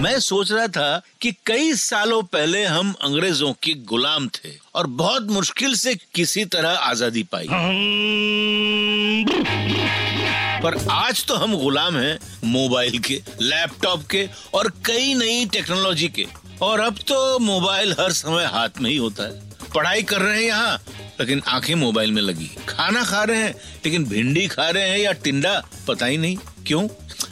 मैं सोच रहा था कि कई सालों पहले हम अंग्रेज़ों के गुलाम थे और बहुत मुश्किल से किसी तरह आज़ादी पाई। पर आज तो हम गुलाम हैं मोबाइल के, लैपटॉप के और कई नई टेक्नोलॉजी के। और अब तो मोबाइल हर समय हाथ में ही होता है। पढ़ाई कर रहे हैं यहाँ, लेकिन आँखें मोबाइल में लगी। खाना खा रहे हैं, लेकिन भिंडी खा रहे हैं या टिंडा, पता ही नहीं। क्यों?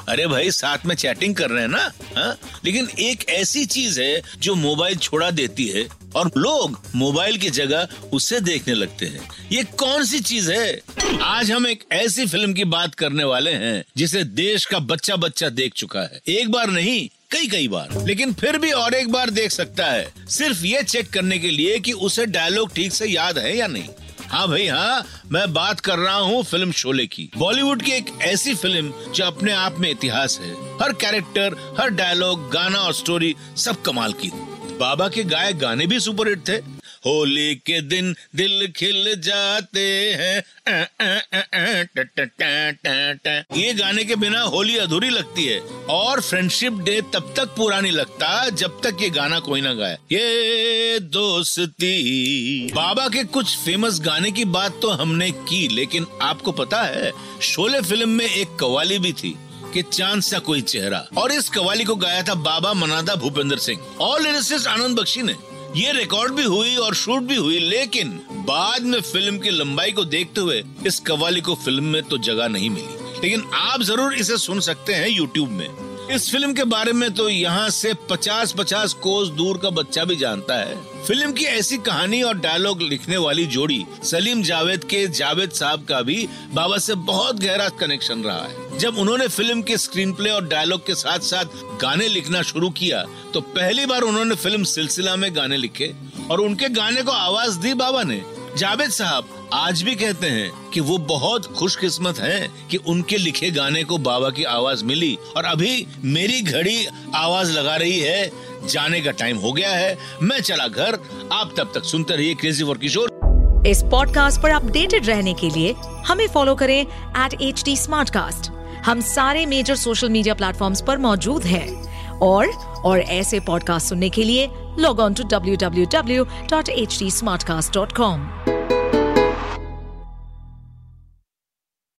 अरे भाई, साथ में चैटिंग कर रहे हैं ना? हा? लेकिन एक ऐसी चीज़ है जो मोबाइल छोड़ा देती है और लोग मोबाइल की जगह उसे देखने लगते हैं। ये कौन सी चीज़ है? आज हम एक ऐसी फ़िल्म की बात करने वाले हैं, जिसे देश का बच्चा बच्चा देख चुका है। एक बार नहीं कई कई बार। लेकिन फिर भी और एक बार देख सकता है। सिर्फ़ ये चेक करने के लिए कि उसे डायलॉग ठीक से याद है या नहीं। हाँ भाई हाँ मैं बात कर रहा हूँ फ़िल्म शोले की। बॉलीवुड की एक ऐसी फ़िल्म जो अपने आप में इतिहास है। हर कैरेक्टर, हर डायलॉग, गाना और स्टोरी सब कमाल की बाबा के गाए गाने भी सुपरहिट थे। होली के दिन दिल खिल जाते हैं ये गाने के बिना होली अधूरी लगती है और फ्रेंडशिप डे तब तक पूरा नहीं लगता जब तक ये गाना कोई ना गाए। ये दोस्ती। बाबा के कुछ फ़ेमस गाने की बात तो हमने की, लेकिन आपको पता है, शोले फ़िल्म में एक कवाली भी थी कि चाँद सा कोई चेहरा। और इस कवाली को गाया था बाबा मनादा भूपेंद्र सिंह। और लिरिसिस्ट आनंद बख्शी ने। ये रिकॉर्ड भी हुई और शूट भी हुई, लेकिन बाद में फ़िल्म की लंबाई को देखते हुए इस कवाली को फ़िल्म में तो जगह नहीं मिली। लेकिन आप ज़रूर इसे सुन सकते हैं यूट्यूब में। इस फ़िल्म के बारे में तो यहाँ से 50-50 कोस दूर का बच्चा भी जानता है। फ़िल्म की ऐसी कहानी और डायलॉग लिखने वाली जोड़ी, सलीम जावेद के जावेद साहब का भी बाबा से बहुत गहरा कनेक्शन रहा है। जब उन्होंने फ़िल्म के स्क्रीन प्ले और डायलॉग के साथ साथ गाने लिखना शुरू किया तो पहली बार उन्होंने फ़िल्म सिलसिला में गाने लिखे और उनके गाने को आवाज़ दी बाबा ने। जावेद साहब आज भी कहते हैं कि वो बहुत खुशकिस्मत हैं कि उनके लिखे गाने को बाबा की आवाज़ मिली और अभी मेरी घड़ी आवाज़ लगा रही है। जाने का टाइम हो गया है। मैं चला घर। आप तब तक सुनते रहिए क्रेजी फॉर किशोर इस पॉडकास्ट पर अपडेटेड रहने के लिए हमें फॉलो करें एट एच हम सारे मेजर सोशल मीडिया प्लेटफॉर्म पर मौजूद हैं। और और ऐसे पॉडकास्ट सुनने के लिए log on to W W W dot H T smart cast dot com